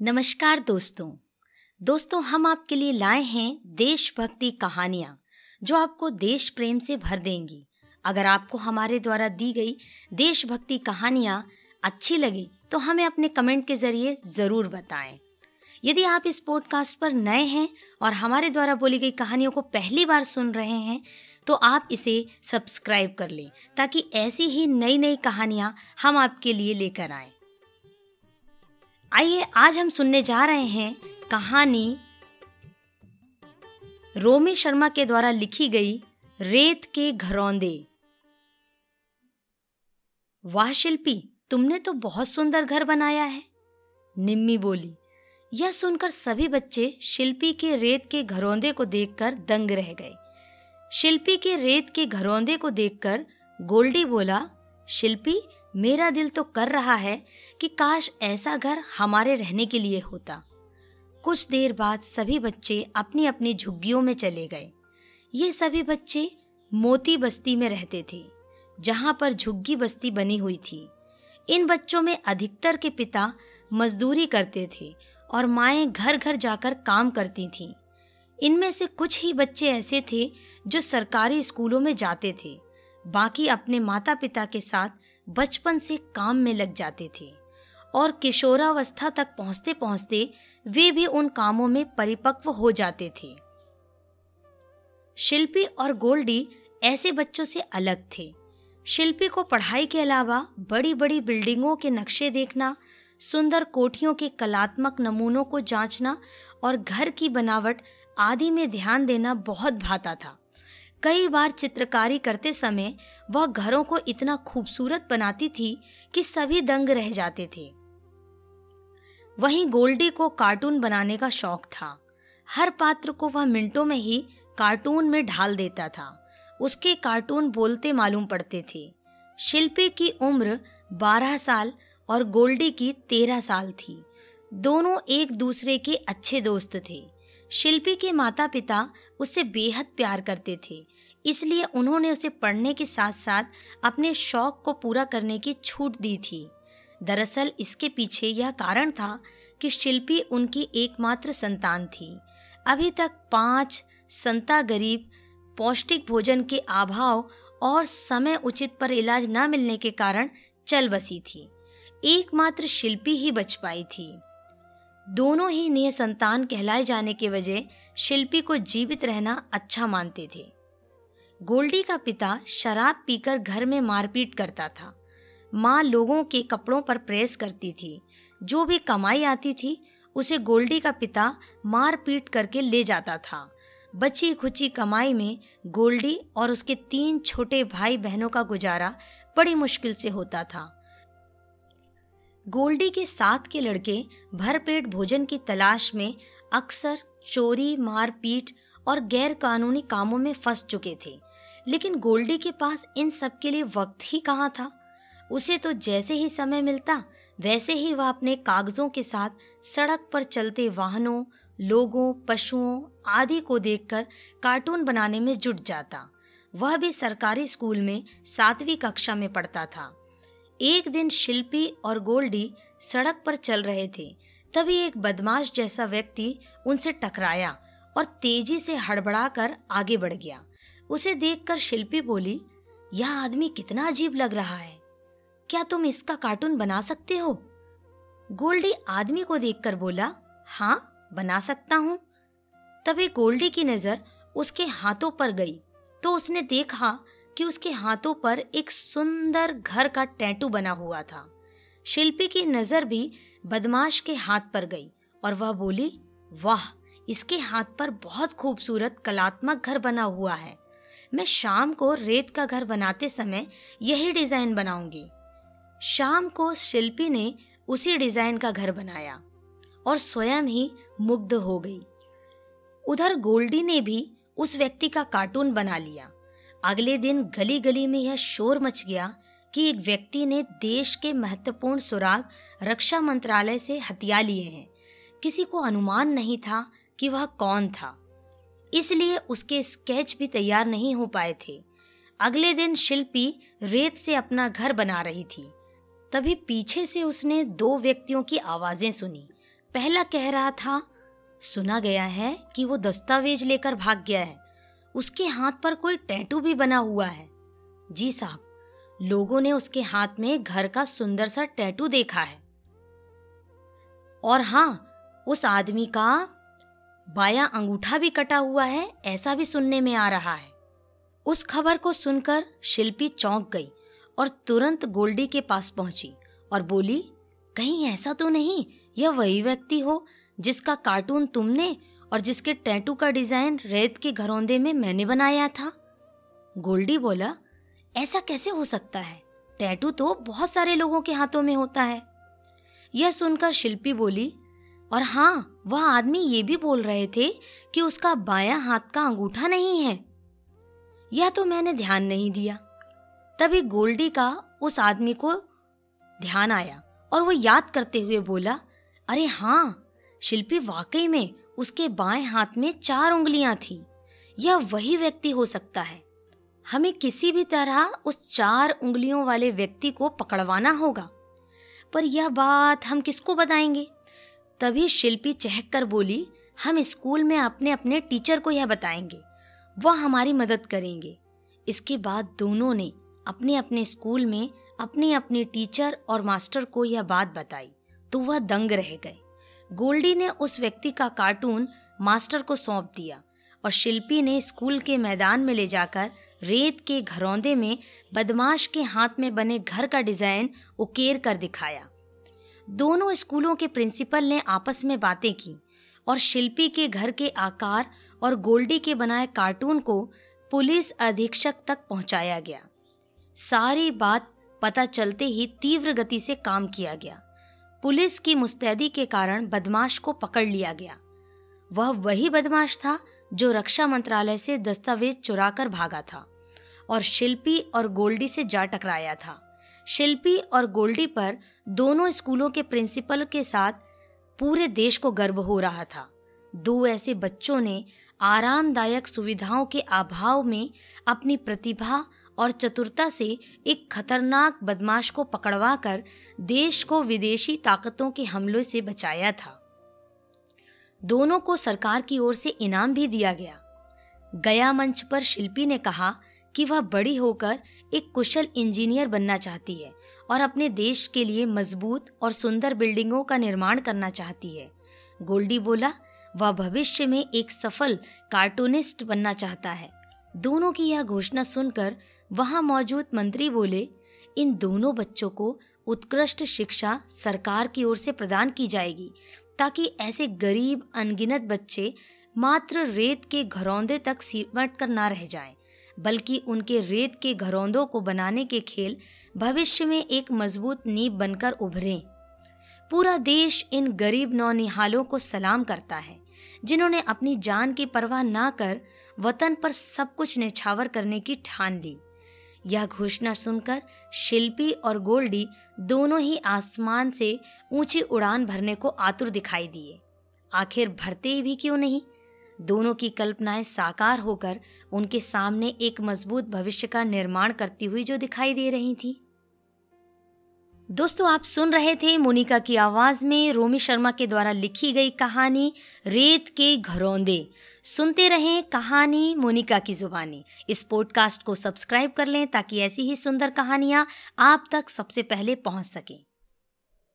नमस्कार दोस्तों। दोस्तों, हम आपके लिए लाए हैं देशभक्ति कहानियाँ, जो आपको देश प्रेम से भर देंगी। अगर आपको हमारे द्वारा दी गई देशभक्ति कहानियाँ अच्छी लगी तो हमें अपने कमेंट के ज़रिए ज़रूर बताएँ। यदि आप इस पॉडकास्ट पर नए हैं और हमारे द्वारा बोली गई कहानियों को पहली बार सुन रहे हैं तो आप इसे सब्सक्राइब कर लें, ताकि ऐसी ही नई नई कहानियाँ हम आपके लिए लेकर आएँ। आइए, आज हम सुनने जा रहे हैं कहानी रोमी शर्मा के द्वारा लिखी गई रेत के घरौंदे। वाह शिल्पी, तुमने तो बहुत सुंदर घर बनाया है, निम्मी बोली। यह सुनकर सभी बच्चे शिल्पी के रेत के घरौंदे को देखकर दंग रह गए। शिल्पी के रेत के घरौंदे को देखकर गोल्डी बोला, शिल्पी, मेरा दिल तो कर रहा है कि काश ऐसा घर हमारे रहने के लिए होता। कुछ देर बाद सभी बच्चे अपनी अपनी झुग्गियों में चले गए। ये सभी बच्चे मोती बस्ती में रहते थे, जहाँ पर झुग्गी बस्ती बनी हुई थी। इन बच्चों में अधिकतर के पिता मजदूरी करते थे और माएँ घर घर जाकर काम करती थीं। इनमें से कुछ ही बच्चे ऐसे थे जो सरकारी स्कूलों में जाते थे, बाकी अपने माता पिता के साथ बचपन से काम में लग जाते थे। और किशोरावस्था तक पहुँचते पहुँचते वे भी उन कामों में परिपक्व हो जाते थे। शिल्पी और गोल्डी ऐसे बच्चों से अलग थे। शिल्पी को पढ़ाई के अलावा बड़ी बड़ी बिल्डिंगों के नक्शे देखना, सुंदर कोठियों के कलात्मक नमूनों को जांचना और घर की बनावट आदि में ध्यान देना बहुत भाता था। कई बार चित्रकारी करते समय वह घरों को इतना खूबसूरत बनाती थी कि सभी दंग रह जाते थे। वहीं गोल्डी को कार्टून बनाने का शौक था। हर पात्र को वह मिनटों में ही कार्टून में ढाल देता था। उसके कार्टून बोलते मालूम पड़ते थे। शिल्पी की उम्र बारह साल और गोल्डी की तेरह साल थी। दोनों एक दूसरे के अच्छे दोस्त थे। शिल्पी के माता पिता उससे बेहद प्यार करते थे, इसलिए उन्होंने उसे पढ़ने के साथ साथ अपने शौक को पूरा करने की छूट दी थी। दरअसल इसके पीछे यह कारण था कि शिल्पी उनकी एकमात्र संतान थी। अभी तक पाँच संता गरीब, पौष्टिक भोजन के अभाव और समय उचित पर इलाज न मिलने के कारण चल बसी थी। एकमात्र शिल्पी ही बच पाई थी। दोनों ही निय संतान कहलाए जाने के वजह शिल्पी को जीवित रहना अच्छा मानते थे। गोल्डी का पिता शराब पीकर घर में मारपीट करता था। माँ लोगों के कपड़ों पर प्रेस करती थी। जो भी कमाई आती थी, उसे गोल्डी का पिता मार पीट करके ले जाता था। बची खुची कमाई में गोल्डी और उसके तीन छोटे भाई बहनों का गुजारा बड़ी मुश्किल से होता था। गोल्डी के साथ के लड़के भरपेट भोजन की तलाश में अक्सर चोरी, मारपीट और गैर कानूनी कामों में फंस चुके थे। लेकिन गोल्डी के पास इन सब के लिए वक्त ही कहाँ था? उसे तो जैसे ही समय मिलता, वैसे ही वह अपने कागजों के साथ सड़क पर चलते वाहनों, लोगों, पशुओं आदि को देखकर कार्टून बनाने में जुट जाता। वह भी सरकारी स्कूल में सातवीं कक्षा में पढ़ता था। एक दिन शिल्पी और गोल्डी सड़क पर चल रहे थे। तभी एक बदमाश जैसा व्यक्ति उनसे टकराया और तेज़ी से हड़बड़ाकर आगे बढ़ गया। उसे देखकर शिल्पी बोली, यह आदमी कितना अजीब लग रहा है। क्या तुम इसका कार्टून बना सकते हो? गोल्डी आदमी को देखकर बोला हाँ बना सकता हूँ। तभी गोल्डी की नज़र उसके हाथों पर गई। तो उसने देखा कि उसके हाथों पर एक सुंदर घर का टैटू बना हुआ था। शिल्पी की नज़र भी बदमाश के हाथ पर गई और वह बोली, वाह, इसके हाथ पर बहुत खूबसूरत कलात्मक घर बना हुआ है। मैं शाम को रेत का घर बनाते समय यही डिज़ाइन बनाऊँगी। शाम को शिल्पी ने उसी डिज़ाइन का घर बनाया और स्वयं ही मुग्ध हो गई। उधर गोल्डी ने भी उस व्यक्ति का कार्टून बना लिया। अगले दिन गली गली में यह शोर मच गया कि एक व्यक्ति ने देश के महत्वपूर्ण सुराग रक्षा मंत्रालय से हथिया लिए हैं। किसी को अनुमान नहीं था कि वह कौन था। इसलिए उसके स्केच भी तैयार नहीं हो पाए थे। अगले दिन शिल्पी रेत से अपना घर बना रही थी। तभी पीछे से उसने दो व्यक्तियों की आवाज़ें सुनी। पहला कह रहा था, सुना गया है कि वो दस्तावेज़ लेकर भाग गया है। उसके हाथ पर कोई टैटू भी बना हुआ है। जी साहब, लोगों ने उसके हाथ में घर का सुंदर सा टैटू देखा है। और हाँ उस आदमी का बाया अंगूठा भी कटा हुआ है, ऐसा भी सुनने में आ रहा है। उस खबर को सुनकर शिल्पी चौंक गई और तुरंत गोल्डी के पास पहुँची और बोली, कहीं ऐसा तो नहीं, यह वही व्यक्ति हो जिसका कार्टून तुमने और जिसके टैटू का डिज़ाइन रेत के घरौंदे में मैंने बनाया था। गोल्डी बोला, ऐसा कैसे हो सकता है? टैटू तो बहुत सारे लोगों के हाथों में होता है। यह सुनकर शिल्पी बोली, और हाँ वह आदमी ये भी बोल रहे थे कि उसका बायां हाथ का अंगूठा नहीं है। यह तो मैंने ध्यान नहीं दिया। तभी गोल्डी का उस आदमी को ध्यान आया और वो याद करते हुए बोला, अरे हाँ शिल्पी वाकई में उसके बाएँ हाथ में चार उंगलियाँ थी। यह वही व्यक्ति हो सकता है। हमें किसी भी तरह उस चार उंगलियों वाले व्यक्ति को पकड़वाना होगा। पर यह बात हम किसको बताएँगे? तभी शिल्पी चहक कर बोली, हम स्कूल में अपने अपने टीचर को यह बताएँगे। वह हमारी मदद करेंगे। इसके बाद दोनों ने अपने अपने स्कूल में अपने अपने टीचर और मास्टर को यह बात बताई। तो वह दंग रह गए। गोल्डी ने उस व्यक्ति का कार्टून मास्टर को सौंप दिया और शिल्पी ने स्कूल के मैदान में ले जाकर रेत के घरौंदे में बदमाश के हाथ में बने घर का डिज़ाइन उकेर कर दिखाया। दोनों स्कूलों के प्रिंसिपल ने आपस में बातें की और शिल्पी के घर के आकार और गोल्डी के बनाए कार्टून को पुलिस अधीक्षक तक पहुँचाया गया। सारी बात पता चलते ही तीव्र गति से काम किया गया। पुलिस की मुस्तैदी के कारण बदमाश को पकड़ लिया गया। वह वही बदमाश था जो रक्षा मंत्रालय से दस्तावेज़ चुराकर भागा था और शिल्पी और गोल्डी से जा टकराया था। शिल्पी और गोल्डी पर दोनों स्कूलों के प्रिंसिपल के साथ पूरे देश को गर्व हो रहा था। दो ऐसे बच्चों ने आरामदायक सुविधाओं के अभाव में अपनी प्रतिभा और चतुरता से एक खतरनाक बदमाश को पकड़वा कर देश को विदेशी ताकतों के हमलों से बचाया था। दोनों को सरकार की ओर से इनाम भी दिया गया। गया मंच पर शिल्पी ने कहा कि वह बड़ी होकर एक कुशल इंजीनियर बनना चाहती है और अपने देश के लिए मज़बूत और सुंदर बिल्डिंगों का निर्माण करना चाहती है। गोल्डी बोला, वह भविष्य में एक सफल कार्टूनिस्ट बनना चाहता है। दोनों की यह घोषणा सुनकर वहाँ मौजूद मंत्री बोले इन दोनों बच्चों को उत्कृष्ट शिक्षा सरकार की ओर से प्रदान की जाएगी ताकि ऐसे गरीब अनगिनत बच्चे मात्र रेत के घरौंदे तक सिमट कर ना रह जाएँ, बल्कि उनके रेत के घरौंदों को बनाने के खेल भविष्य में एक मज़बूत नींव बनकर उभरें। पूरा देश इन गरीब नौनिहालों को सलाम करता है जिन्होंने अपनी जान की परवाह ना कर वतन पर सब कुछ निछावर करने की ठान ली यह घोषणा सुनकर शिल्पी और गोल्डी दोनों ही आसमान से ऊँची उड़ान भरने को आतुर दिखाई दिए। आखिर भरते भी क्यों नहीं? दोनों की कल्पनाएँ साकार होकर उनके सामने एक मज़बूत भविष्य का निर्माण करती हुई जो दिखाई दे रही थी। दोस्तों, आप सुन रहे थे मोनिका की आवाज़ में रोमी शर्मा के द्वारा लिखी गई कहानी रेत के घरौंदे। सुनते रहें कहानी मोनिका की जुबानी। इस पॉडकास्ट को सब्सक्राइब कर लें ताकि ऐसी ही सुंदर कहानियाँ आप तक सबसे पहले पहुँच सकें।